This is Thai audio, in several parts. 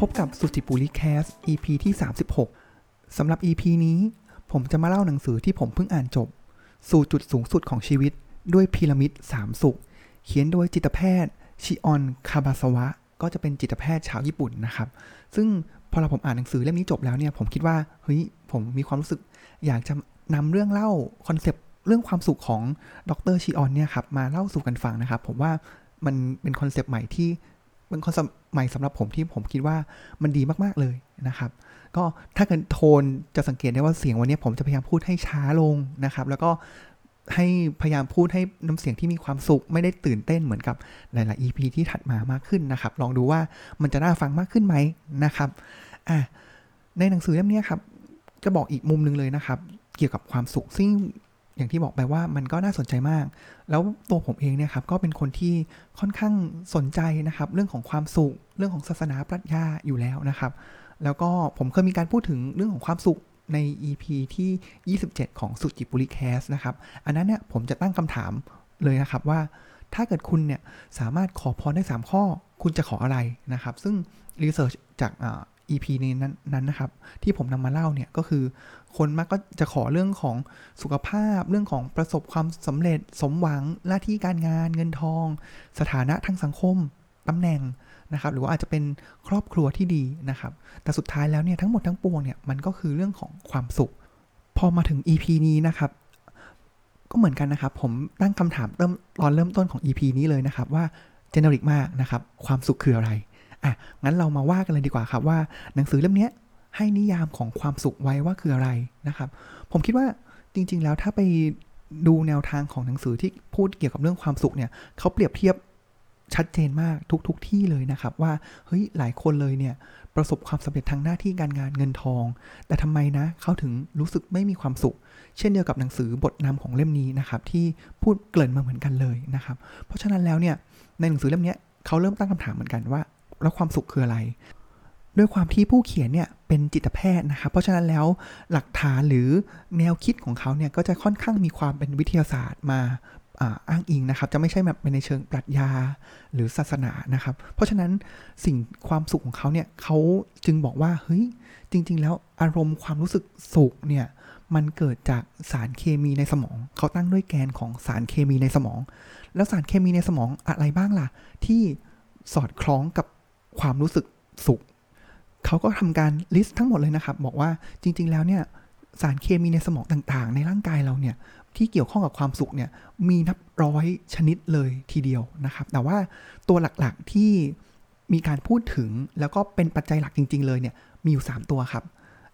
พบกับสุจิปุริแคส EP ที่ 36 สำหรับ EP นี้ ผมจะมาเล่าหนังสือที่ผมเพิ่งอ่านจบ สู่จุดสูงสุดของชีวิต ด้วยพีระมิด3สุข เขียนโดยจิตแพทย์ ชิออนคาบาสวะ ก็จะเป็นจิตแพทย์ชาวญี่ปุ่นนะครับ ซึ่งพอเราผมอ่านหนังสือเล่มนี้จบแล้วเนี่ย ผมคิดว่า เฮ้ย ผมมีความรู้สึก อยากจะนำเรื่องเล่าคอนเซปต์เรื่องความสุขของดรชิออนเนี่ยครับมาเล่าสู่กันฟังนะครับ ผมว่ามันเป็นคอนเซปต์ใหม่ที่ เป็นคอนเซปต์ใหม่สำหรับผมที่ผมคิดว่ามันดีมากๆเลยนะครับ ก็ถ้าเกิดทุกคนจะสังเกตได้ว่าเสียงวันนี้ผมจะพยายามพูดให้ช้าลงนะครับ แล้วก็ให้พยายามพูดให้น้ำเสียงที่มีความสุข ไม่ได้ตื่นเต้นเหมือนกับหลาย ๆ EP ที่ถัดมามากขึ้นนะครับ ลองดูว่ามันจะน่าฟังมากขึ้นไหมนะครับอะในหนังสือเล่มนี้ครับ จะบอกอีกมุมหนึ่งเลยนะครับ เกี่ยวกับความสุขซึ่ง อย่างที่บอกไปว่ามันก็น่าสนใจมาก แล้วตัวผมเองเนี่ยครับก็เป็นคนที่ค่อนข้างสนใจนะครับ เรื่องของความสุข เรื่องของศาสนาปรัชญาอยู่แล้วนะครับ แล้วก็ผมเคยมีการพูดถึงเรื่องของความสุขใน EP ที่ 27 ของสุจิปุริแคสนะครับ อันนั้นเนี่ยผมจะตั้งคำถามเลยนะครับว่าถ้าเกิดคุณเนี่ยสามารถขอพรได้ 3 ข้อ คุณจะขออะไรนะครับ ซึ่งรีเสิร์ชจาก EP นี้นั้นนะครับ ที่ผมนำมาเล่าเนี่ยก็คือ คนมักก็จะขอเรื่องของสุขภาพ เรื่องของประสบความสำเร็จสมหวังหน้าที่การงานเงินทอง สถานะทางสังคมตำแหน่งนะครับหรือว่าอาจจะเป็นครอบครัวที่ดีนะครับ แต่สุดท้ายแล้วเนี่ยทั้งหมดทั้งปวงเนี่ยมันก็คือเรื่องของความสุข พอมาถึง EP นี้นะครับก็เหมือนกันนะครับ ผมตั้งคำถามเริ่มตอนเริ่มต้นของ EP นี้เลยนะครับว่าเจเนริกมากนะครับ ความสุขคืออะไรอะงั้นเรามาว่ากันเลยดีกว่าครับว่าหนังสือเล่มนี้ ให้นิยามของความสุขไว้ว่าคืออะไรนะครับ ผมคิดว่าจริง ๆ แล้วถ้าไปดูแนวทางของหนังสือที่พูดเกี่ยวกับเรื่องความสุขเนี่ยเขาเปรียบเทียบชัดเจนมากทุกๆทที่เลยนะครับ ว่าเฮ้ยหลายคนเลยเนี่ยประสบความสำเร็จทางหน้าที่การงานเงินทอง แต่ทำไมนะเขาถึงรู้สึกไม่มีความสุข เช่นเดียวกับหนังสือบทนำของเล่มนี้นะครับที่พูดเกริ่นมาเหมือนกันเลยนะครับ เพราะฉะนั้นแล้วเนี่ยในหนังสือเล่มนี้เขาเริ่มตั้งคำถามเหมือนกันว่า แล้วความสุขคืออะไร ด้วยความที่ผู้เขียนเนี่ยเป็นจิตแพทย์นะครับเพราะฉะนั้นแล้วหลักฐานหรือแนวคิดของเขาเนี่ยก็จะค่อนข้างมีความเป็นวิทยาศาสตร์มาอ้างอิงนะครับ จะไม่ใช่แบบในเชิงปรัชญาหรือศาสนานะครับ เพราะฉะนั้นสิ่งความสุขของเขาเนี่ยเขาจึงบอกว่าเฮ้ยจริง ๆ แล้วอารมณ์ความรู้สึกสุขเนี่ยมันเกิดจากสารเคมีในสมอง เขาตั้งด้วยแกนของสารเคมีในสมอง แล้วสารเคมีในสมองอะไรบ้างล่ะ ที่สอดคล้องกับความรู้สึกสุข เขาก็ทำการลิสต์ทั้งหมดเลยนะครับ บอกว่าจริง ๆ แล้วเนี่ยสารเคมีในสมองต่างๆ ในร่างกายเราเนี่ยที่เกี่ยวข้องกับความสุขเนี่ยมีนับร้อยชนิดเลยทีเดียวนะครับ แต่ว่าตัวหลักๆที่มีการพูดถึงแล้วก็เป็นปัจจัยหลักจริง ๆ เลยเนี่ยมีอยู่ 3 ตัวครับ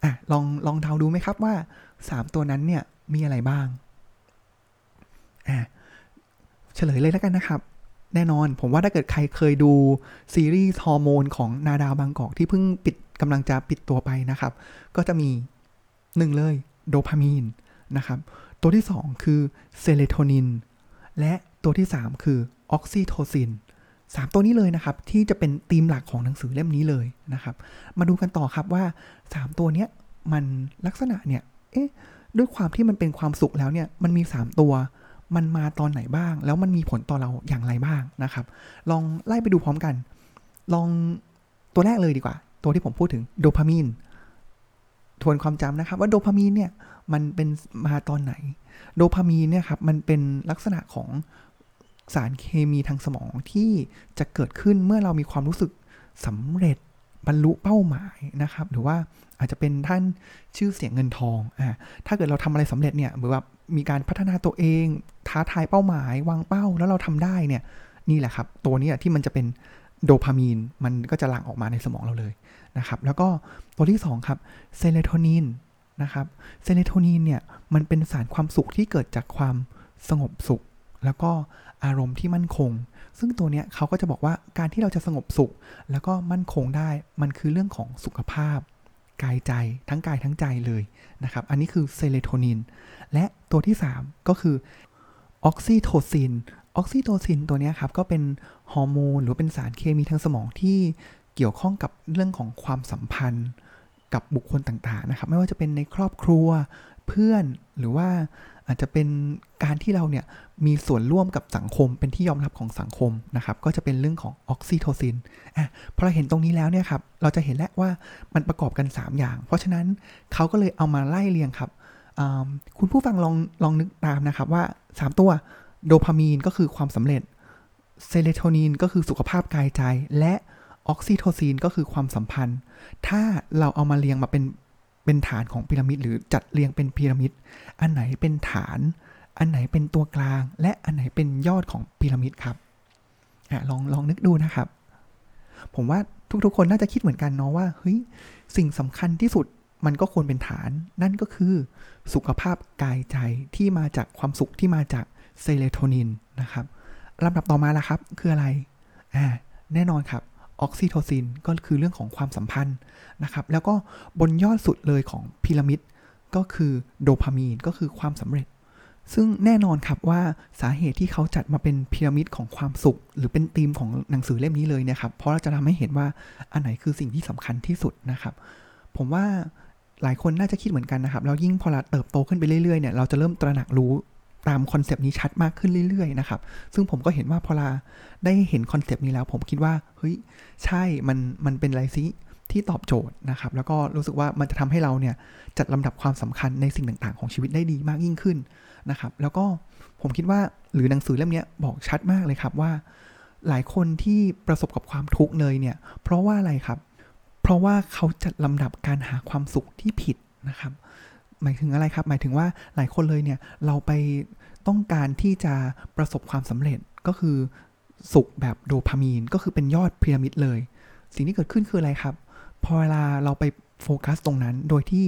อะลองลองเดาดูไหมครับว่า 3 ตัวนั้นเนี่ยมีอะไรบ้างอะเฉลยเลยแล้วกันนะครับ แน่นอน ผมว่าถ้าเกิดใครเคยดูซีรีส์ฮอร์โมนของนาดาวบางกอกที่เพิ่งปิดกำลังจะปิดตัวไปนะครับ ก็จะมีหนึ่งเลยโดพามีนนะครับ ตัวที่2คือเซโรโทนิน และตัวที่3คือออกซิโทซิน3ตัวนี้เลยนะครับ ที่จะเป็นธีมหลักของหนังสือเล่มนี้เลยนะครับ มาดูกันต่อครับว่า3ตัวเนี้ยมันลักษณะเนี่ยเอ๊ะด้วยความที่มันเป็นความสุขแล้วเนี่ยมันมี3ตัว มันมาตอนไหนบ้าง แล้วมันมีผลต่อเราอย่างไรบ้างนะครับ ลองไล่ไปดูพร้อมกัน ลองตัวแรกเลยดีกว่า ตัวที่ผมพูดถึงโดพามีนทวนความจำนะครับ ว่าโดพามีนเนี่ยมันเป็นมาตอนไหน โดพามีนเนี่ยครับมันเป็นลักษณะของสารเคมีทางสมองที่จะเกิดขึ้นเมื่อเรามีความรู้สึกสำเร็จ บรรลุเป้าหมายนะครับ หรือว่าอาจจะเป็นท่านชื่อเสียงเงินทองอ่าถ้าเกิดเราทำอะไรสำเร็จเนี่ยหรือว่ามีการพัฒนาตัวเองท้าทายเป้าหมายวางเป้าแล้วเราทำได้เนี่ยนี่แหละครับ ตัวนี้ที่มันจะเป็นโดพามีนมันก็จะหลั่งออกมาในสมองเราเลยนะครับ แล้วก็ตัวที่ 2 ครับเซโรโทนินนะครับเซโรโทนินเนี่ยมันเป็นสารความสุขที่เกิดจากความสงบสุข แล้วก็อารมณ์ที่มั่นคง ซึ่งตัวเนี้ยเขาก็จะบอกว่าการที่เราจะสงบสุข แล้วก็มั่นคงได้มันคือเรื่องของสุขภาพ กายใจทั้งกายทั้งใจเลยนะครับ อันนี้คือเซโรโทนิน และตัวที่ 3 ก็คือออกซิโทซินออกซิโทซินตัวนี้ครับก็เป็นฮอร์โมนหรือเป็นสารเคมีทางสมองที่เกี่ยวข้องกับเรื่องของความสัมพันธ์กับบุคคลต่างๆนะครับ ไม่ว่าจะเป็นในครอบครัวเพื่อนหรือว่า อาจจะเป็นการที่เราเนี่ยมีส่วนร่วมกับสังคมเป็นที่ยอมรับของสังคมนะครับก็จะเป็นเรื่องของออกซิโทซินอะพอเราเห็นตรงนี้แล้วเนี่ยครับเราจะเห็นแล้วว่ามันประกอบกัน 3 อย่าง เพราะฉะนั้นเขาก็เลยเอามาไล่เรียงครับคุณผู้ฟังลองลองนึกตามนะครับว่า 3 ตัวโดพามีนก็คือความสำเร็จเซโรโทนินก็คือสุขภาพกายใจและออกซิโทซินก็คือความสัมพันธ์ ถ้าเราเอามาเรียงมาเป็น เป็นฐานของพีระมิดหรือจัดเรียงเป็นพีระมิด อันไหนเป็นฐาน อันไหนเป็นตัวกลาง และอันไหนเป็นยอดของพีระมิดครับอลองลองนึกดูนะครับ ผมว่าทุกๆคนน่าจะคิดเหมือนกันเนาะว่าเฮ้ยสิ่งสำคัญที่สุดมันก็ควรเป็นฐาน นั่นก็คือสุขภาพกายใจที่มาจากความสุขที่มาจากเซโรโทนินนะครับลำดับต่อมาละครับ คืออะไรอ่าแน่นอนครับ ออกซิโทซินก็คือเรื่องของความสัมพันธ์นะครับ แล้วก็บนยอดสุดเลยของพีระมิดก็คือโดพามีนก็คือความสำเร็จ ซึ่งแน่นอนครับว่าสาเหตุที่เขาจัดมาเป็นพีระมิดของความสุข หรือเป็นธีมของหนังสือเล่มนี้เลยเนี่ยครับ เพราะเราจะทำให้เห็นว่าอันไหนคือสิ่งที่สำคัญที่สุดนะครับ ผมว่าหลายคนน่าจะคิดเหมือนกันนะครับ แล้วยิ่งพอเราเติบโตขึ้นไปเรื่อยๆเนี่ย เราจะเริ่มตระหนักรู้ ตามคอนเซปต์นี้ชัดมากขึ้นเรื่อยๆนะครับ ซึ่งผมก็เห็นว่าพอเราได้เห็นคอนเซปต์นี้แล้ว ผมคิดว่าเฮ้ยใช่มันมันเป็นอะไรซิที่ตอบโจทย์นะครับ แล้วก็รู้สึกว่ามันจะทำให้เราเนี่ยจัดลำดับความสำคัญในสิ่งต่างๆ ของชีวิตได้ดีมากยิ่งขึ้นนะครับ แล้วก็ผมคิดว่าหรือหนังสือเล่มนี้บอกชัดมากเลยครับว่า หลายคนที่ประสบกับความทุกข์เลยเนี่ย เพราะว่าอะไรครับ เพราะว่าเขาจัดลำดับการหาความสุขที่ผิดนะครับ หมายถึงอะไรครับ หมายถึงว่าหลายคนเลยเนี่ยเราไปต้องการที่จะประสบความสำเร็จก็คือสุขแบบโดพามีนก็คือเป็นยอดพีระมิดเลย สิ่งที่เกิดขึ้นคืออะไรครับ พอเวลาเราไปโฟกัสตรงนั้น โดยที่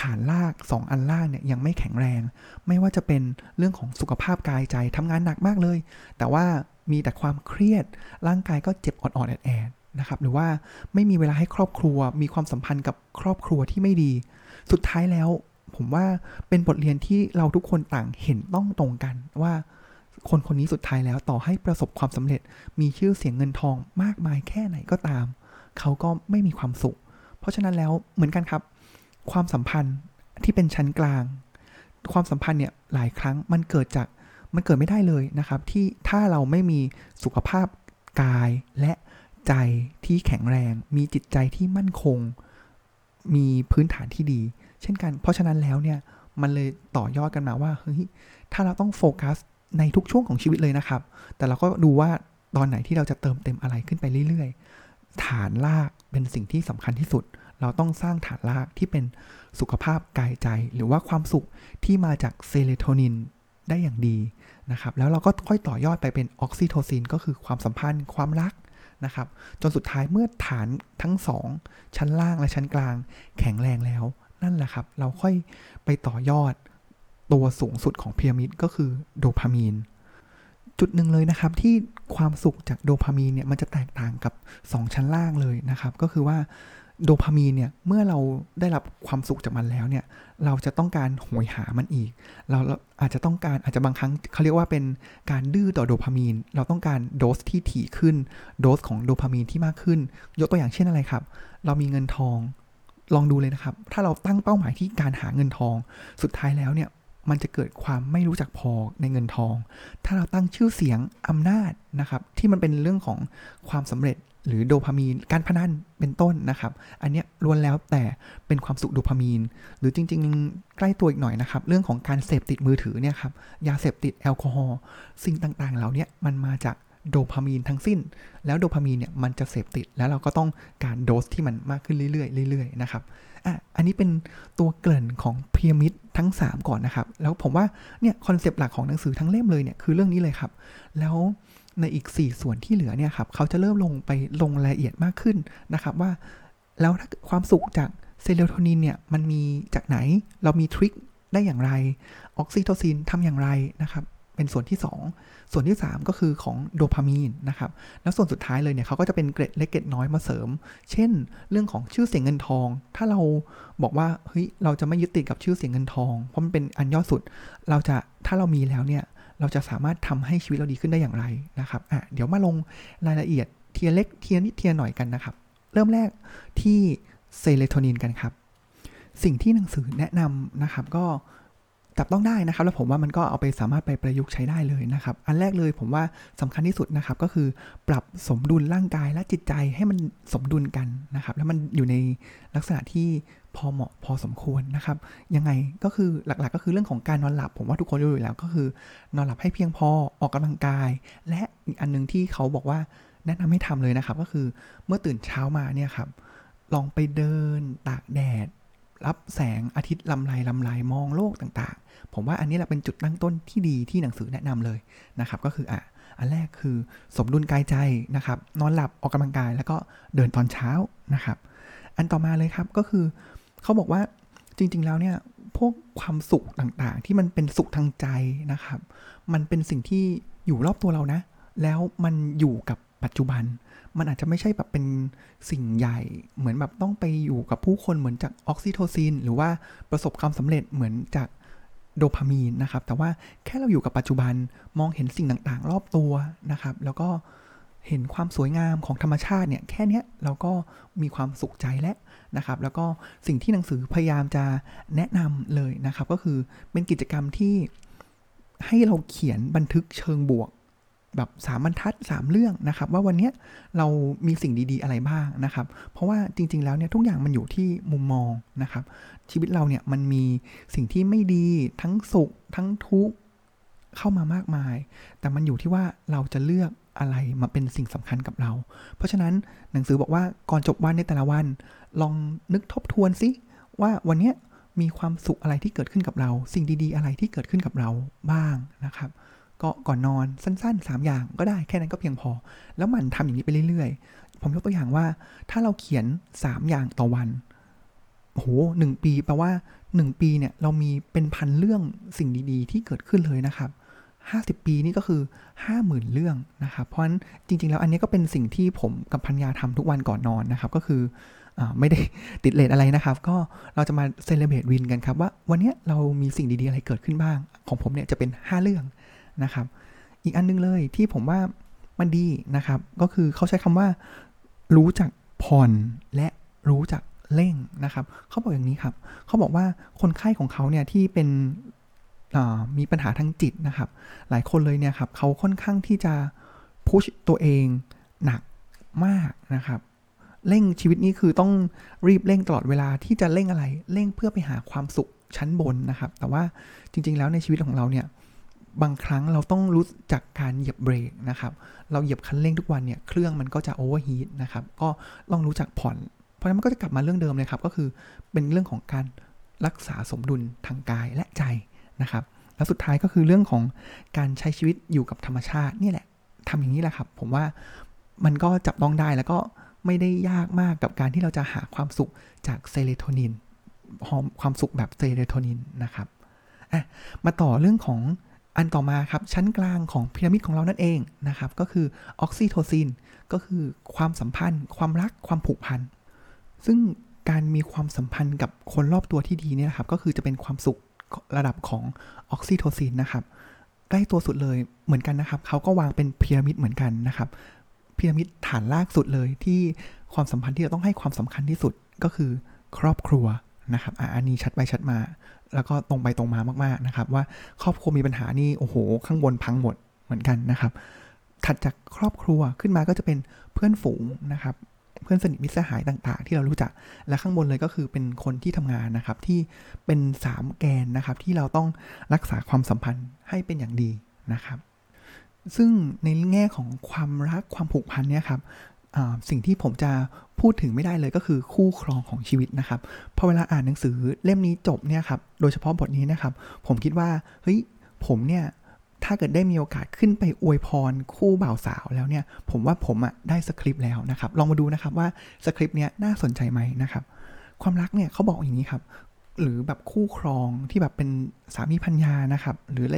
ฐานลาก 2 อันล่างเนี่ยยังไม่แข็งแรง ไม่ว่าจะเป็นเรื่องของสุขภาพกายใจทำงานหนักมากเลย แต่ว่ามีแต่ความเครียดร่างกายก็เจ็บอ่อนๆแอดๆนะครับหรือว่าไม่มีเวลาให้ครอบครัว มีความสัมพันธ์กับครอบครัวที่ไม่ดี สุดท้ายแล้ว ผมว่าเป็นบทเรียนที่เราทุกคนต่างเห็นต้องตรงกันว่าคนคนนี้สุดท้ายแล้วต่อให้ประสบความสำเร็จมีชื่อเสียงเงินทองมากมายแค่ไหนก็ตาม เขาก็ไม่มีความสุข เพราะฉะนั้นแล้วเหมือนกันครับ ความสัมพันธ์ที่เป็นชั้นกลาง ความสัมพันธ์เนี่ยหลายครั้งมันเกิดจากมันเกิดไม่ได้เลยนะครับ ที่ถ้าเราไม่มีสุขภาพกายและใจที่แข็งแรง มีจิตใจที่มั่นคง มีพื้นฐานที่ดี เช่นกัน เพราะฉะนั้นแล้วเนี่ยมันเลยต่อยอดกันมาว่าเฮ้ยถ้าเราต้องโฟกัสในทุกช่วงของชีวิตเลยนะครับ แต่เราก็ดูว่าตอนไหนที่เราจะเติมเต็มอะไรขึ้นไปเรื่อยๆ ฐานลากเป็นสิ่งที่สำคัญที่สุด เราต้องสร้างฐานลากที่เป็นสุขภาพกายใจ หรือว่าความสุขที่มาจากเซโรโทนินได้อย่างดีนะครับ แล้วเราก็ค่อยต่อยอดไปเป็นออกซิโทซิน ก็คือความสัมพันธ์ความรักนะครับ จนสุดท้ายเมื่อฐานทั้งสองชั้นล่างและชั้นกลาง แข็งแรงแล้ว นั่นแหละครับ เราค่อยไปต่อยอดตัวสูงสุดของพีระมิดก็คือโดพามีน จุดหนึ่งเลยนะครับที่ความสุขจากโดพามีนเนี่ยมันจะแตกต่างกับ 2 ชั้นล่างเลยนะครับ ก็คือว่าโดพามีนเนี่ยเมื่อเราได้รับความสุขจากมันแล้วเนี่ยเราจะต้องการหวยหามันอีก เราอาจจะต้องการอาจจะบางครั้งเขาเรียกว่าเป็นการดื้อต่อโดพามีน เราต้องการโดสที่ถี่ขึ้น โดสของโดพามีนที่มากขึ้น ยกตัวอย่างเช่นอะไรครับ เรามีเงินทอง ลองดูเลยนะครับ ถ้าเราตั้งเป้าหมายที่การหาเงินทอง สุดท้ายแล้วเนี่ย มันจะเกิดความไม่รู้จักพอในเงินทอง ถ้าเราตั้งชื่อเสียงอำนาจนะครับ ที่มันเป็นเรื่องของความสำเร็จหรือโดพามีน การพนันเป็นต้นนะครับ อันนี้ล้วนแล้วแต่เป็นความสุขโดพามีน หรือจริง ๆ ใกล้ตัวอีกหน่อยนะครับ เรื่องของการเสพติดมือถือเนี่ยครับ ยาเสพติดแอลกอฮอล์ สิ่งต่างๆ เหล่านี้มันมาจาก โดพามีนทั้งสิ้น แล้วโดพามีนเนี่ยมันจะเสพติด แล้วเราก็ต้องการโดสที่มันมากขึ้นเรื่อยๆเรื่อยๆนะครับอะอันนี้เป็นตัวเกริ่นของพีระมิดทั้ง 3 ก่อนนะครับ แล้วผมว่าเนี่ยคอนเซปต์หลักของหนังสือทั้งเล่มเลยเนี่ยคือเรื่องนี้เลยครับ แล้วในอีก 4 ส่วนที่เหลือเนี่ยครับเขาจะเริ่มลงไปลงรายละเอียดมากขึ้นนะครับว่า แล้วถ้าความสุขจากเซโรโทนินเนี่ยมันมีจากไหนเรามี trick ได้อย่างไร ออกซิโทซินทำอย่างไรนะครับ เป็นส่วนที่ 2 ส่วนที่ 3 ก็คือของโดพามีนนะครับ แล้วส่วนสุดท้ายเลยเนี่ยเขาก็จะเป็นเกร็ดเล็กเกร็ดน้อยมาเสริม เช่น เรื่องของชื่อเสียงเงินทอง ถ้าเราบอกว่าเฮ้ยเราจะไม่ยึดติดกับชื่อเสียงเงินทอง เพราะมันเป็นอันยอดสุด เราจะถ้าเรามีแล้วเนี่ยเราจะสามารถทำให้ชีวิตเราดีขึ้นได้อย่างไรนะครับอะเดี๋ยวมาลงรายละเอียดเทียเล็กเทียนิดเทียหน่อยกันนะครับ เริ่มแรกที่เซโรโทนินกันครับ สิ่งที่หนังสือแนะนำนะครับก็ จับต้องได้นะครับ แล้วผมว่ามันก็เอาไปสามารถไปประยุกต์ใช้ได้เลยนะครับ อันแรกเลยผมว่าสำคัญที่สุดนะครับ ก็คือปรับสมดุลร่างกายและจิตใจให้มันสมดุลกันนะครับ แล้วมันอยู่ในลักษณะที่พอเหมาะพอสมควรนะครับ ยังไงก็คือหลักๆ ก็คือเรื่องของการนอนหลับ ผมว่าทุกคนรู้อยู่แล้วก็คือนอนหลับให้เพียงพอออกกำลังกาย และอีกอันนึงที่เขาบอกว่าแนะนำให้ทำเลยนะครับ ก็คือเมื่อตื่นเช้ามาเนี่ยครับลองไปเดินตากแดด รับแสงอาทิตย์ลำไรลำไรมองโลกต่างๆ ผมว่าอันนี้แหละเป็นจุดตั้งต้นที่ดีที่หนังสือแนะนำเลยนะครับ ก็คืออะอันแรกคือสมดุลกายใจนะครับ นอนหลับออกกำลังกายแล้วก็เดินตอนเช้านะครับ อันต่อมาเลยครับก็คือเขาบอกว่าจริง ๆ แล้วเนี่ยพวกความสุขต่างๆ ที่มันเป็นสุขทางใจนะครับ มันเป็นสิ่งที่อยู่รอบตัวเรานะ แล้วมันอยู่กับ ปัจจุบัน มันอาจจะไม่ใช่แบบเป็นสิ่งใหญ่ เหมือนแบบต้องไปอยู่กับผู้คนเหมือนจากออกซิโทซิน หรือว่าประสบความสำเร็จเหมือนจากโดพามีนนะครับ แต่ว่าแค่เราอยู่กับปัจจุบันมองเห็นสิ่งต่างๆ รอบตัวนะครับ แล้วก็เห็นความสวยงามของธรรมชาติเนี่ยแค่นี้เราก็มีความสุขใจแล้วนะครับ แล้วก็สิ่งที่หนังสือพยายามจะแนะนำเลยนะครับ ก็คือเป็นกิจกรรมที่ให้เราเขียนบันทึกเชิงบวก แบบสามบรรทัดสามเรื่องนะครับ ว่าวันนี้เรามีสิ่งดีๆอะไรบ้างนะครับ เพราะว่าจริง ๆ แล้วเนี่ยทุกอย่างมันอยู่ที่มุมมองนะครับ ชีวิตเราเนี่ยมันมีสิ่งที่ไม่ดีทั้งสุขทั้งทุกข์เข้ามามากมาย แต่มันอยู่ที่ว่าเราจะเลือกอะไรมาเป็นสิ่งสำคัญกับเรา เพราะฉะนั้นหนังสือบอกว่าก่อนจบวันในแต่ละวัน ลองนึกทบทวนสิว่าวันนี้มีความสุขอะไรที่เกิดขึ้นกับเรา สิ่งดีๆ อะไรที่เกิดขึ้นกับเราบ้างนะครับ ก็ก่อนนอนสั้นๆ 3 อย่างก็ได้แค่นั้นก็เพียงพอ แล้วมันทำอย่างนี้ไปเรื่อยๆ ผมยกตัวอย่างว่า ถ้าเราเขียน 3 อย่างต่อวันโหหนึ่งปีแปลว่า 1 ปีเนี่ยเรามีเป็นพันเรื่องสิ่งดีๆ ที่เกิดขึ้นเลยนะครับ50 ปีนี่ก็คือ 50,000 เรื่องนะครับเพราะฉะนั้นจริง ๆ แล้วอันนี้ก็เป็นสิ่งที่ผมกับพัญญาทำทุกวันก่อนนอนนะครับ ก็คืออไม่ได้ติดเลทอะไรนะครับ ก็เราจะมาเซเลบรตวินกันครับว่าวันนี้เรามีสิ่งดีๆ อะไรเกิดขึ้นบ้าง ของผมเนี่ยจะเป็น 5 เรื่อง นะครับ อีกอันนึงเลยที่ผมว่ามันดีนะครับ ก็คือเขาใช้คำว่า รู้จักผ่อนและรู้จักเร่งนะครับเขาบอกอย่างนี้ครับเขาบอกว่าคนไข้ของเขาเนี่ยที่เป็นมีปัญหาทางจิตนะครับ หลายคนเลยเนี่ยครับเขาค่อนข้างที่จะพุชตัวเองหนักมากนะครับ เร่งชีวิตนี้คือต้องรีบเร่งตลอดเวลาที่จะเร่งอะไร เร่งเพื่อไปหาความสุขชั้นบนนะครับ แต่ว่าจริง ๆ แล้วในชีวิตของเราเนี่ย บางครั้งเราต้องรู้จักการเหยียบเบรกนะครับ เราเหยียบคันเร่งทุกวันเนี่ย เครื่องมันก็จะโอเวอร์ฮีทนะครับ ก็ต้องรู้จักผ่อน เพราะฉะนั้นมันก็จะกลับมาเรื่องเดิมเลยครับ ก็คือเป็นเรื่องของการรักษาสมดุลทางกายและใจนะครับ แล้วสุดท้ายก็คือเรื่องของการใช้ชีวิตอยู่กับธรรมชาตินี่แหละทำอย่างนี้แหละครับ ผมว่ามันก็จับต้องได้แล้วก็ไม่ได้ยากมากกับการที่เราจะหาความสุขจากเซโรโทนินความสุขแบบเซโรโทนินนะครับอะมาต่อเรื่องของ อันต่อมาครับชั้นกลางของพีระมิดของเรานั่นเองนะครับก็คือออกซิโทซินก็คือความสัมพันธ์ ความรักความผูกพัน ซึ่งการมีความสัมพันธ์กับคนรอบตัวที่ดีเนี่ยครับก็คือจะเป็นความสุขระดับของออกซิโทซินนะครับใกล้ตัวสุดเลยเหมือนกันนะครับเขาก็วางเป็นพีระมิดเหมือนกันนะครับพีระมิดฐานลางสุดเลยที่ความสัมพันธ์ที่เราต้องให้ความสำคัญที่สุดก็คือครอบครัวนะครับอันนี้ชัดไปชัดมา แล้วก็ตรงไปตรงมามากๆนะครับ ว่าครอบครัวมีปัญหานี่โอ้โห ข้างบนพังหมดเหมือนกันนะครับ ถัดจากครอบครัวขึ้นมาก็จะเป็นเพื่อนฝูงนะครับเพื่อนสนิทมิตรสหายต่าง ๆ ที่เรารู้จัก และข้างบนเลยก็คือเป็นคนที่ทำงานนะครับ ที่เป็น 3 แกนนะครับ ที่เราต้องรักษาความสัมพันธ์ให้เป็นอย่างดีนะครับ ซึ่งในแง่ของความรักความผูกพันเนี่ยครับ สิ่งที่ผมจะพูดถึงไม่ได้เลยก็คือคู่ครองของชีวิตนะครับพอเวลาอ่านหนังสือเล่มนี้จบเนี่ยครับโดยเฉพาะบทนี้นะครับ ผมคิดว่าเฮ้ยผมเนี่ยถ้าเกิดได้มีโอกาสขึ้นไปอวยพรคู่บ่าวสาวแล้วเนี่ย ผมว่าผมอะได้สคริปต์แล้วนะครับ ลองมาดูนะครับว่าสคริปต์เนี้ยน่าสนใจไหมนะครับ ความรักเนี่ยเขาบอกอย่างนี้ครับ หรือแบบคู่ครองที่แบบเป็นสามีภรรยานะครับ หรืออะไร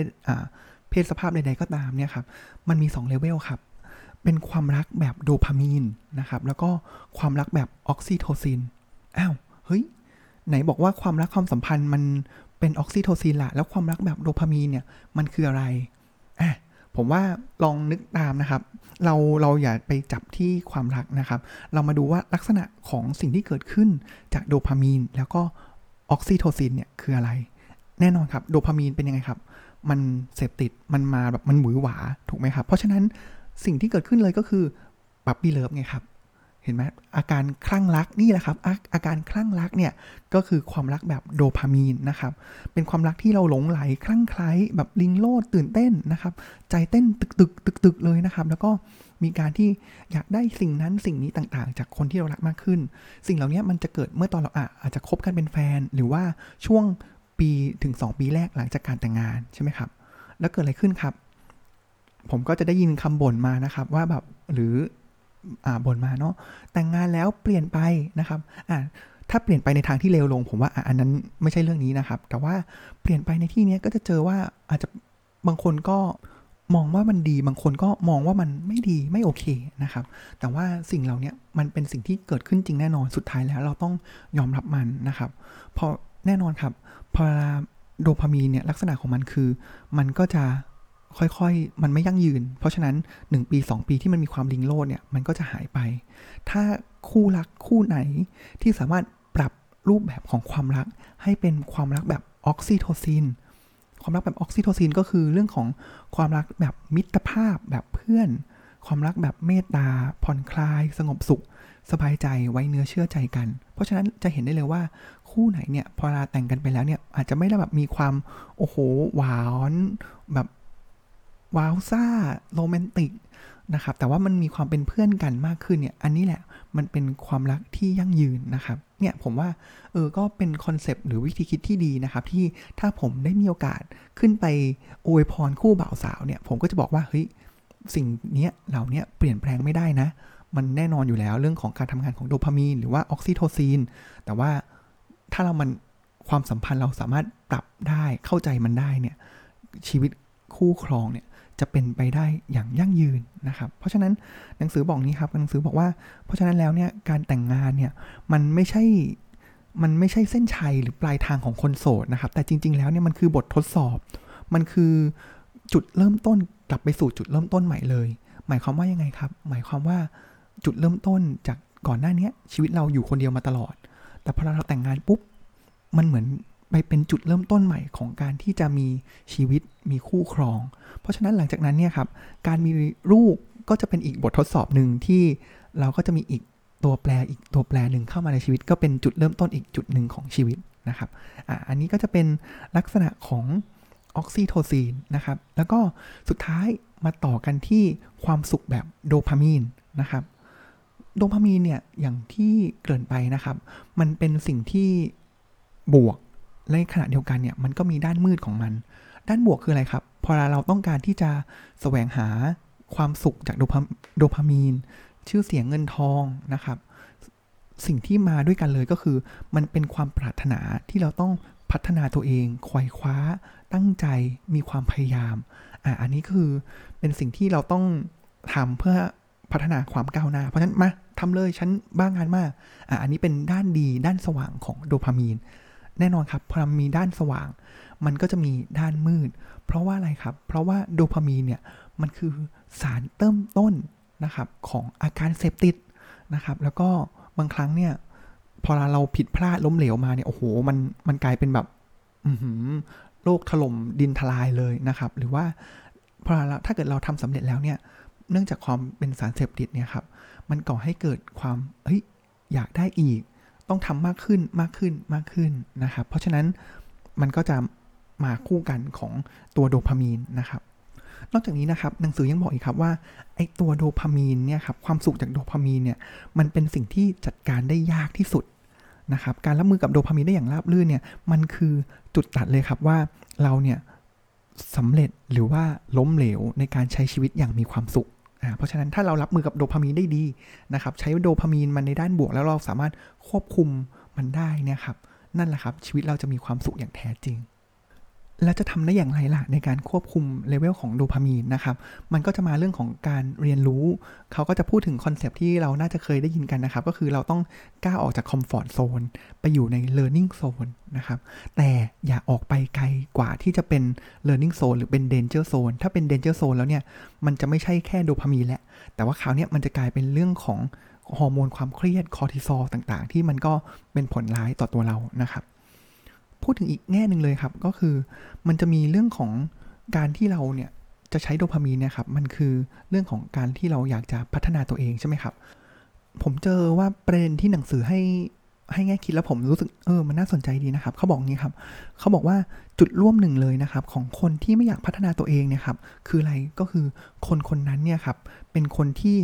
เพศสภาพใดๆก็ตามเนี่ยครับ มันมี2เลเวลครับ เป็นความรักแบบโดพามีนนะครับ แล้วก็ความรักแบบออกซิโทซิน อ้าว เฮ้ย ไหนบอกว่าความรักความสัมพันธ์มันเป็นออกซิโทซินละแล้วความรักแบบโดพามีนเนี่ย มันคืออะไร อะ ผมว่าลองนึกตามนะครับ เราเราอย่าไปจับที่ความรักนะครับ เรามาดูว่าลักษณะของสิ่งที่เกิดขึ้นจากโดพามีน แล้วก็ออกซิโทซินเนี่ยคืออะไร แน่นอนครับ โดพามีนเป็นยังไงครับ มันเสพติด มันมาแบบมันหวือหวา ถูกไหมครับ เพราะฉะนั้น สิ่งที่เกิดขึ้นเลยก็คือ puppy love ไงครับ เห็นไหมอาการคลั่งรักนี่แหละครับอาอาการคลั่งรักเนี่ยก็คือความรักแบบโดพามีนนะครับ เป็นความรักที่เราหลงใหลคลั่งไคล้แบบลิงโลดตื่นเต้นนะครับ ใจเต้นตึกตึกตึกตึกเลยนะครับ แล้วก็มีการที่อยากได้สิ่งนั้นสิ่งนี้ต่างๆ จากคนที่เรารักมากขึ้น สิ่งเหล่านี้มันจะเกิดเมื่อตอนเราอะอาจจะคบกันเป็นแฟน หรือว่าช่วงปีถึง 2 ปีแรกหลังจากการแต่งงานใช่ไหมครับ แล้วเกิดอะไรขึ้นครับ ผมก็จะได้ยินคำบ่นมานะครับว่าแบบหรืออ่าบ่นมาเนาะแต่งงานแล้วเปลี่ยนไปนะครับอ่าถ้าเปลี่ยนไปในทางที่เลวลง ผมว่าอะอันนั้นไม่ใช่เรื่องนี้นะครับ แต่ว่าเปลี่ยนไปในที่นี้ก็จะเจอว่าอาจจะบางคนก็มองว่ามันดีบางคนก็มองว่ามันไม่ดีไม่โอเคนะครับ แต่ว่าสิ่งเหล่านี้มันเป็นสิ่งที่เกิดขึ้นจริงแน่นอนสุดท้ายแล้วเราต้องยอมรับมันนะครับพราะแน่นอนครับพอโดพามีนเนี่ยลักษณะของมันคือ มันก็จะ ค่อยๆ มันไม่ยั่งยืน เพราะฉะนั้น 1 ปี 2 ปีที่มันมีความลิงโลดเนี่ย มันก็จะหายไป ถ้าคู่รักคู่ไหนที่สามารถปรับรูปแบบของความรัก ให้เป็นความรักแบบออกซิโทซิน ความรักแบบออกซิโทซินก็คือเรื่องของความรักแบบมิตรภาพแบบเพื่อน ความรักแบบเมตตา ผ่อนคลาย สงบสุข สบายใจ ไว้เนื้อเชื่อใจกัน เพราะฉะนั้นจะเห็นได้เลยว่าคู่ไหนเนี่ยพอเวลาแต่งกันไปแล้วเนี่ยอาจจะไม่ได้แบบมีความโอ้โหหวานแบบ ว้าวซ่าโรแมนติกนะครับ แต่ว่ามันมีความเป็นเพื่อนกันมากขึ้นเนี่ย อันนี้แหละมันเป็นความรักที่ยั่งยืนนะครับ เนี่ยผมว่าเออก็เป็นคอนเซปต์หรือวิธีคิดที่ดีนะครับ ที่ถ้าผมได้มีโอกาสขึ้นไปอวยพรคู่บ่าวสาวเนี่ย ผมก็จะบอกว่าเฮ้ยสิ่งนี้เหล่านี้เปลี่ยนแปลงไม่ได้นะ มันแน่นอนอยู่แล้วเรื่องของการทำงานของโดพามีนหรือว่าออกซิโทซินแต่ว่าถ้าเรามันความสัมพันธ์เราสามารถปรับได้เข้าใจมันได้เนี่ยชีวิตคู่ครองเนี่ย จะเป็นไปได้อย่างยั่งยืนนะครับ เพราะฉะนั้นหนังสือบอกนี้ครับหนังสือบอกว่า เพราะฉะนั้นแล้วเนี่ยการแต่งงานเนี่ยมันไม่ใช่มันไม่ใช่เส้นชัยหรือปลายทางของคนโสดนะครับ แต่จริง ๆ แล้วเนี่ยมันคือบททดสอบ มันคือจุดเริ่มต้นกลับไปสู่จุดเริ่มต้นใหม่เลย หมายความว่ายังไงครับ หมายความว่าจุดเริ่มต้นจากก่อนหน้านี้ชีวิตเราอยู่คนเดียวมาตลอด แต่พอเราแต่งงานปุ๊บ มันเหมือน ไปเป็นจุดเริ่มต้นใหม่ของการที่จะมีชีวิตมีคู่ครอง เพราะฉะนั้นหลังจากนั้นเนี่ยครับการมีลูกก็จะเป็นอีกบททดสอบหนึ่งที่เราก็จะมีอีกตัวแปรอีกตัวแปรหนึ่งเข้ามาในชีวิต ก็เป็นจุดเริ่มต้นอีกจุดหนึ่งของชีวิตนะครับอ่าอันนี้ก็จะเป็นลักษณะของออกซิโทซินนะครับ แล้วก็สุดท้ายมาต่อกันที่ความสุขแบบโดพามีนนะครับ โดพามีนเนี่ยอย่างที่เกริ่นไปนะครับ มันเป็นสิ่งที่บวก ในขณะเดียวกันเนี่ยมันก็มีด้านมืดของมัน ด้านบวกคืออะไรครับ พอเราต้องการที่จะแสวงหาความสุขจากโดพามีน ชื่อเสียงเงินทองนะครับ สิ่งที่มาด้วยกันเลยก็คือ มันเป็นความปรารถนาที่เราต้องพัฒนาตัวเองไขว่คว้า ตั้งใจ มีความพยายาม อ่าอันนี้คือเป็นสิ่งที่เราต้องทำเพื่อพัฒนาความก้าวหน้า เพราะฉะนั้นมาทำเลย ฉันบ้างงานมาก อ่าอันนี้เป็นด้านดีด้านสว่างของโดพามีน แน่นอนครับพอมีด้านสว่าง มันก็จะมีด้านมืด เพราะว่าอะไรครับ เพราะว่าโดพามีนเนี่ยมันคือสารเติมต้นนะครับของอาการเสพติดนะครับแล้วก็บางครั้งเนี่ยพอเราผิดพลาดล้มเหลวมาเนี่ยโอ้โหมันมันกลายเป็นแบบอืโลกถล่มดินทลายเลยนะครับ หรือว่าพอเราถ้าเกิดเราทำสำเร็จแล้วเนี่ย เนื่องจากความเป็นสารเสพติดเนี่ยครับ มันก่อให้เกิดความเฮ้ยอยากได้อีก ต้องทำมากขึ้นมากขึ้นมากขึ้นนะครับ เพราะฉะนั้นมันก็จะมาคู่กันของตัวโดพามีนนะครับ นอกจากนี้นะครับหนังสือยังบอกอีกครับว่าไอตัวโดพามีนเนี่ยครับความสุขจากโดพามีนเนี่ยมันเป็นสิ่งที่จัดการได้ยากที่สุดนะครับการรับมือกับโดพามีนได้อย่างราบรื่นเนี่ยมันคือจุดตัดเลยครับว่าเราเนี่ยสำเร็จหรือว่าล้มเหลวในการใช้ชีวิตอย่างมีความสุข เพราะฉะนั้นถ้าเรารับมือกับโดพามีนได้ดีนะครับ ใช้โดพามีนมันในด้านบวก แล้วเราสามารถควบคุมมันได้นี่ครับ นั่นแหละครับ ชีวิตเราจะมีความสุขอย่างแท้จริง แล้วจะทำได้อย่างไรล่ะในการควบคุมเลเวลของโดพามีนนะครับ มันก็จะมาเรื่องของการเรียนรู้ เขาก็จะพูดถึงคอนเซปที่เราน่าจะเคยได้ยินกันนะครับ ก็คือเราต้องก้าวออกจาก comfort zone ไปอยู่ใน learning zone นะครับ แต่อย่าออกไปไกลกว่าที่จะเป็น learning zone หรือเป็น danger zone ถ้าเป็น danger zone แล้วเนี่ย มันจะไม่ใช่แค่โดพามีนแหละ แต่ว่าคราวนี้มันจะกลายเป็นเรื่องของฮอร์โมนความเครียดคอร์ติซอลต่างๆ ที่มันก็เป็นผลร้ายต่อตัวเรานะครับ พูดถึงอีกแง่หนึ่งเลยครับ ก็คือมันจะมีเรื่องของการที่เราเนี่ยจะใช้โดพามีนเนี่ยครับ มันคือเรื่องของการที่เราอยากจะพัฒนาตัวเองใช่ไหมครับ ผมเจอว่าประเด็นที่หนังสือให้ให้แง่คิดแล้วผมรู้สึกเออมันน่าสนใจดีนะครับ เขาบอกงี้ครับ เขาบอกว่าจุดร่วมหนึ่งเลยนะครับ ของคนที่ไม่อยากพัฒนาตัวเองเนี่ยครับคืออะไรก็คือคนคนนั้นเนี่ยครับเป็นคนที่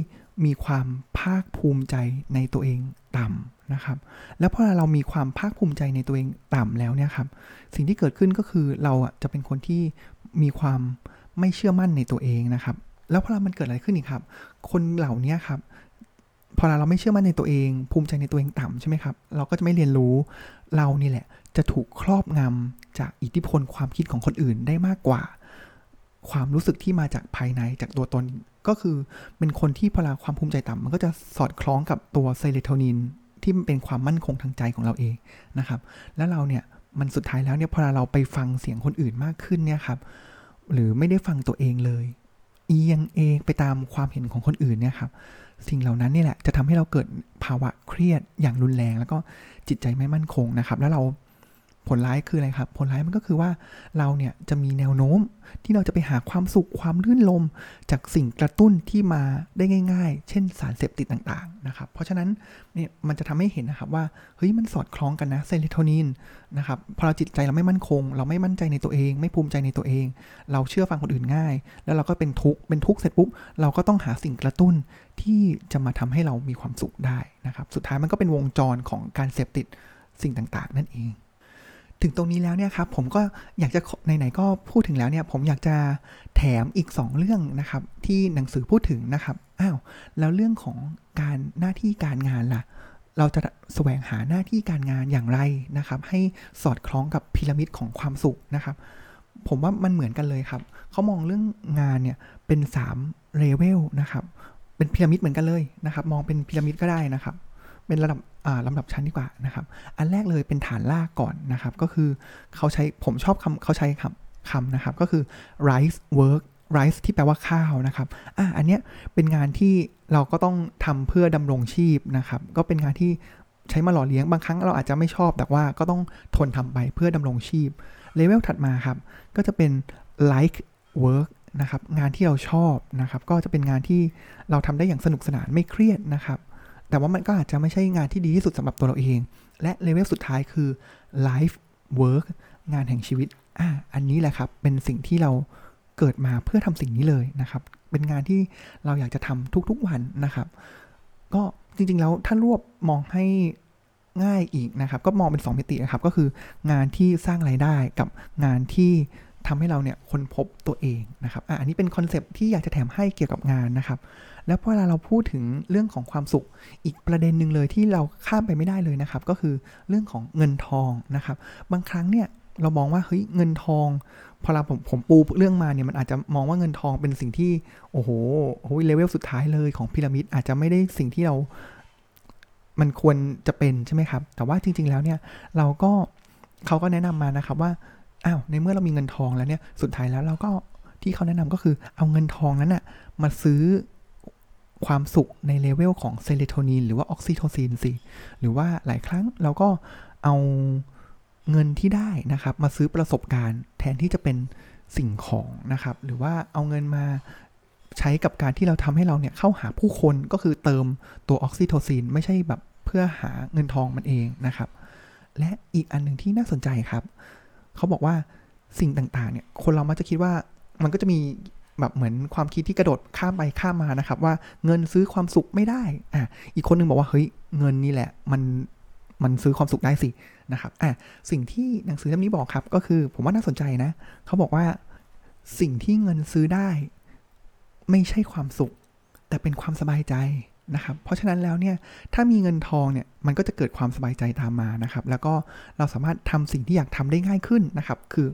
มีความภาคภูมิใจในตัวเองต่ำ นะครับ แล้วพอเรามีความภาคภูมิใจในตัวเองต่ำแล้วเนี่ยครับ สิ่งที่เกิดขึ้นก็คือเราอะจะเป็นคนที่มีความไม่เชื่อมั่นในตัวเองนะครับ แล้วพอมันเกิดอะไรขึ้นอีกครับ คนเหล่านี้ครับ พอเราไม่เชื่อมั่นในตัวเอง ภูมิใจในตัวเองต่ำใช่ไหมครับ เราก็จะไม่เรียนรู้ เรานี่แหละ จะถูกครอบงำจากอิทธิพลความคิดของคนอื่นได้มากกว่า ความรู้สึกที่มาจากภายในจากตัวตนก็คือเป็นคนที่พลังความภูมิใจต่ำมันก็จะสอดคล้องกับตัวเซโรโทนิน ที่มันเป็นความมั่นคงทางใจของเราเองนะครับ แล้วเราเนี่ยมันสุดท้ายแล้วเนี่ยพอเราไปฟังเสียงคนอื่นมากขึ้นเนี่ยครับ หรือไม่ได้ฟังตัวเองเลย เอียงเองไปตามความเห็นของคนอื่นเนี่ยครับ สิ่งเหล่านั้นนี่แหละจะทำให้เราเกิดภาวะเครียดอย่างรุนแรง แล้วก็จิตใจไม่มั่นคงนะครับ แล้วเรา ผลร้ายคืออะไรครับ ผลร้ายมันก็คือว่าเราเนี่ยจะมีแนวโน้มที่เราจะไปหาความสุขความลื่นลม จากสิ่งกระตุ้นที่มาได้ง่าย ๆ เช่นสารเสพติดต่างๆนะครับ เพราะฉะนั้นเนี่ยมันจะทำให้เห็นนะครับว่าเฮ้ยมันสอดคล้องกันนะเซโรโทนินนะครับพอเราจิตใจเราไม่มั่นคง เราไม่มั่นใจในตัวเอง ไม่ภูมิใจในตัวเอง เราเชื่อฟังคนอื่นง่าย แล้วเราก็เป็นทุกข์เป็นทุกข์เสร็จปุ๊บเราก็ต้องหาสิ่งกระตุ้นที่จะมาทำให้เรามีความสุขได้นะครับ สุดท้ายมันก็เป็นวงจรของการเสพติดสิ่งต่างๆ นั่นเอง ถึงตรงนี้แล้วเนี่ยครับผมก็อยากจะไหนๆก็พูดถึงแล้วเนี่ยผมอยากจะแถมอีก 2 เรื่องนะครับที่หนังสือพูดถึงนะครับอ้าวแล้วเรื่องของการหน้าที่การงานล่ะ เราจะแสวงหาหน้าที่การงานอย่างไรนะครับ ให้สอดคล้องกับพีระมิดของความสุขนะครับ ผมว่ามันเหมือนกันเลยครับเขามองเรื่องงานเนี่ยเป็น3เลเวลนะครับเป็นพีระมิดเหมือนกันเลยนะครับ มองเป็นพีระมิดก็ได้นะครับ เป็นระดับลำดับชั้นดีกว่านะครับ อันแรกเลยเป็นฐานลากก่อนนะครับ ก็คือเขาใช้ผมชอบคำเขาใช้คำคำนะครับ ก็คือ rice work rice ที่แปลว่าข้าวนะครับ อะอันเนี้ยเป็นงานที่เราก็ต้องทำเพื่อดำรงชีพนะครับ ก็เป็นงานที่ใช้มาหล่อเลี้ยง บางครั้งเราอาจจะไม่ชอบ แต่ว่าก็ต้องทนทำไปเพื่อดำรงชีพ เลเวลถัดมาครับ ก็จะเป็น like work นะครับ งานที่เราชอบนะครับ ก็จะเป็นงานที่เราทำได้อย่างสนุกสนานไม่เครียดนะครับ แต่ว่ามันก็อาจจะไม่ใช่งานที่ดีที่สุดสำหรับตัวเราเอง และเลเวลสุดท้ายคือ life work งานแห่งชีวิต อ่า อันนี้แหละครับ เป็นสิ่งที่เราเกิดมาเพื่อทำสิ่งนี้เลยนะครับ เป็นงานที่เราอยากจะทำทุกๆวันนะครับ ก็จริงๆแล้วถ้ารวบมองให้ง่ายอีกนะครับ ก็มองเป็น 2 มิตินะครับ ก็คืองานที่สร้างไรายได้กับงานที่ทำให้เราเนี่ยค้นพบตัวเองนะครับ อะอันนี้เป็นคอนเซปที่อยากจะแถมให้เกี่ยวกับงานนะครับ แล้วพอเวลาเราพูดถึงเรื่องของความสุข อีกประเด็นหนึ่งเลยที่เราข้ามไปไม่ได้เลยนะครับ ก็คือเรื่องของเงินทองนะครับ บางครั้งเนี่ยเรามองว่าเฮ้ยเงินทอง พอเราผมผมปูเรื่องมาเนี่ยมันอาจจะมองว่าเงินทองเป็นสิ่งที่โอ้โหโอ้ยเลเวลสุดท้ายเลยของพีระมิดอาจจะไม่ได้สิ่งที่เรา มันควรจะเป็นใช่ไหมครับ แต่ว่าจริง ๆ แล้วเนี่ยเราก็เขาก็แนะนำมานะครับว่าอ้าวในเมื่อเรามีเงินทองแล้วเนี่ยสุดท้ายแล้วเราก็ที่เขาแนะนำก็คือเอาเงินทองนั้นนะ่ะมาซื้อ ความสุขในเลเวลของเซโรโทนินหรือว่าออกซิโทซินสิ หรือว่าหลายครั้งเราก็เอาเงินที่ได้นะครับมาซื้อประสบการณ์แทนที่จะเป็นสิ่งของนะครับ หรือว่าเอาเงินมาใช้กับการที่เราทำให้เราเนี่ยเข้าหาผู้คนก็คือเติมตัวออกซิโทซินไม่ใช่แบบเพื่อหาเงินทองมันเองนะครับ และอีกอันหนึ่งที่น่าสนใจครับ เขาบอกว่าสิ่งต่างๆเนี่ยคนเรามักจะคิดว่ามันก็จะมี แบบเหมือนความคิดที่กระโดดข้ามไปข้ามมานะครับ ว่าเงินซื้อความสุขไม่ได้อะอีกคนนึงบอกว่าเฮ้ยเงินนี่แหละมันมันซื้อความสุขได้สินะครับอะสิ่งที่หนังสือเล่มนี้บอกครับ ก็คือผมว่าน่าสนใจนะเขาบอกว่าสิ่งที่เงินซื้อได้ ไม่ใช่ความสุข แต่เป็นความสบายใจนะครับ เพราะฉะนั้นแล้วเนี่ยถ้ามีเงินทองเนี่ยมันก็จะเกิดความสบายใจตามมานะครับ แล้วก็เราสามารถทำสิ่งที่อยากทำได้ง่ายขึ้นนะครับ คือ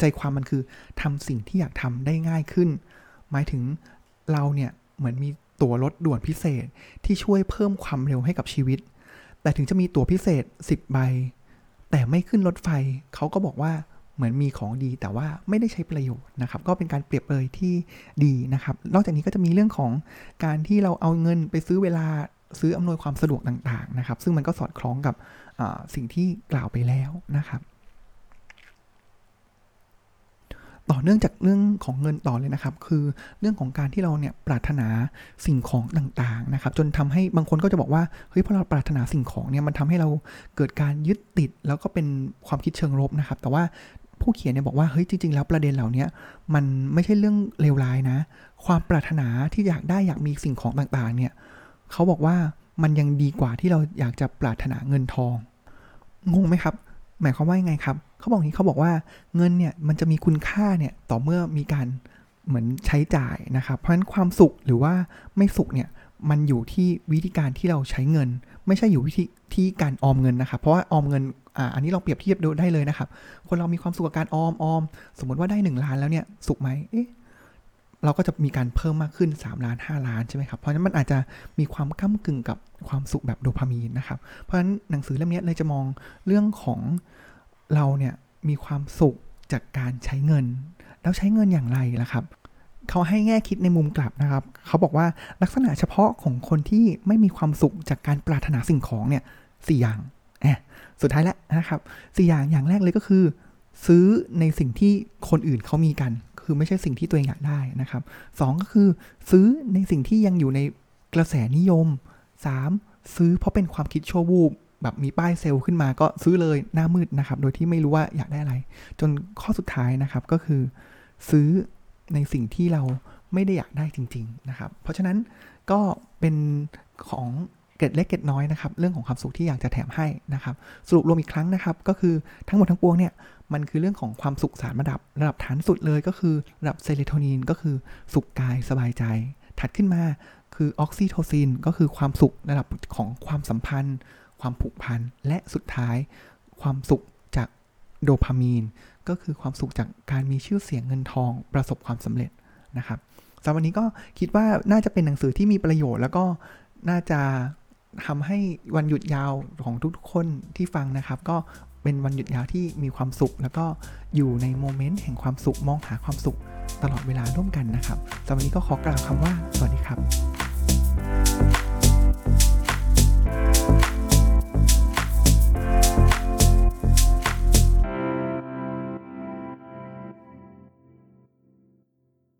ใจความมันคือทำสิ่งที่อยากทำได้ง่ายขึ้น หมายถึงเราเนี่ยเหมือนมีตั๋วรถด่วนพิเศษที่ช่วยเพิ่มความเร็วให้กับชีวิต แต่ถึงจะมีตั๋วพิเศษ 10 ใบ แต่ไม่ขึ้นรถไฟเขาก็บอกว่าเหมือนมีของดีแต่ว่าไม่ได้ใช้ประโยชน์นะครับ ก็เป็นการเปรียบเลยที่ดีนะครับ นอกจากนี้ก็จะมีเรื่องของการที่เราเอาเงินไปซื้อเวลาซื้ออำนวยความสะดวกต่างๆนะครับ ซึ่งมันก็สอดคล้องกับสิ่งที่กล่าวไปแล้วนะครับ ต่อเนื่องจากเรื่องของเงินต่อเลยนะครับ คือเรื่องของการที่เราเนี่ยปรารถนาสิ่งของต่างๆนะครับ จนทำให้บางคนก็จะบอกว่าเฮ้ยพอเราปรารถนาสิ่งของเนี่ยมันทำให้เราเกิดการยึดติด แล้วก็เป็นความคิดเชิงลบนะครับ แต่ว่าผู้เขียนเนี่ยบอกว่าเฮ้ยจริงๆแล้วประเด็นเหล่านี้มันไม่ใช่เรื่องเลวร้ายนะ ความปรารถนาที่อยากได้อยากมีสิ่งของต่างๆ เนี่ยเขาบอกว่ามันยังดีกว่าที่เราอยากจะปรารถนาเงินทองงงไหมครับ หมายความว่ายังไงครับเขาบอกนี้เขาบอกว่าเงินเนี่ยมันจะมีคุณค่าเนี่ยต่อเมื่อมีการเหมือนใช้จ่ายนะครับ เพราะฉะนั้นความสุขหรือว่าไม่สุขเนี่ยมันอยู่ที่วิธีการที่เราใช้เงิน ไม่ใช่อยู่วิธีที่การออมเงินนะครับ เพราะว่าออมเงินอ่าอันนี้เราเปรียบเทียบดูได้เลยนะครับ คนเรามีความสุขกับการออมออม สมมติว่าได้ 1 ล้านแล้วเนี่ยสุขไหมเอ๊ะ เราก็จะมีการเพิ่มมากขึ้น 3 ล้าน 5 ล้านใช่ไหมครับ เพราะฉะนั้นมันอาจจะมีความก้ากึ่งกับความสุขแบบโดพามีนนะครับ เพราะฉะนั้นหนังสือเล่มนี้เลยจะมองเรื่องของเราเนี่ยมีความสุขจากการใช้เงิน แล้วใช้เงินอย่างไรล่ะครับเขาให้แง่คิดในมุมกลับนะครับ เขาบอกว่าลักษณะเฉพาะของคนที่ไม่มีความสุขจากการปรารถนาสิ่งของเนี่ยสี่อย่างสุดท้ายแล้วนะครับสี่อย่างอย่างแรกเลยก็คือ ซื้อในสิ่งที่คนอื่นเขามีกัน คือไม่ใช่สิ่งที่ตัวเองอยากได้นะครับสองก็คือซื้อในสิ่งที่ยังอยู่ในกระแสนิยม 3. ซื้อเพราะเป็นความคิดชั่ววูบแบบมีป้ายเซลล์ขึ้นมาก็ซื้อเลยหน้ามืดนะครับ โดยที่ไม่รู้ว่าอยากได้อะไร จนข้อสุดท้ายนะครับก็คือ ซื้อในสิ่งที่เราไม่ได้อยากได้จริง ๆนะครับ เพราะฉะนั้นก็เป็นของ เกร็ดเล็กเกร็ดน้อยนะครับ เรื่องของความสุขที่อยากจะแถมให้นะครับ สรุปรวมอีกครั้งนะครับ ก็คือทั้งหมดทั้งปวงเนี่ย มันคือเรื่องของความสุขสารระดับระดับฐานสุดเลยก็คือระดับเซโรโทนินก็คือสุขกายสบายใจ ถัดขึ้นมาคือออกซิโทซินก็คือความสุขระดับของความสัมพันธ์ ความผูกพันและสุดท้าย ความสุขจากโดพามีน ก็คือความสุขจากการมีชื่อเสียงเงินทองประสบความสำเร็จนะครับสำหรับวันนี้ก็คิดว่าน่าจะเป็นหนังสือที่มีประโยชน์ แล้วก็น่าจะ ทำให้วันหยุดยาวของทุกๆคนที่ฟังนะครับ ก็เป็นวันหยุดยาวที่มีความสุข แล้วก็อยู่ในโมเมนต์แห่งความสุขมองหาความสุขตลอดเวลาร่วมกันนะครับสำหรับวันนี้ก็ขอกล่าวคำว่า สวัสดีครับ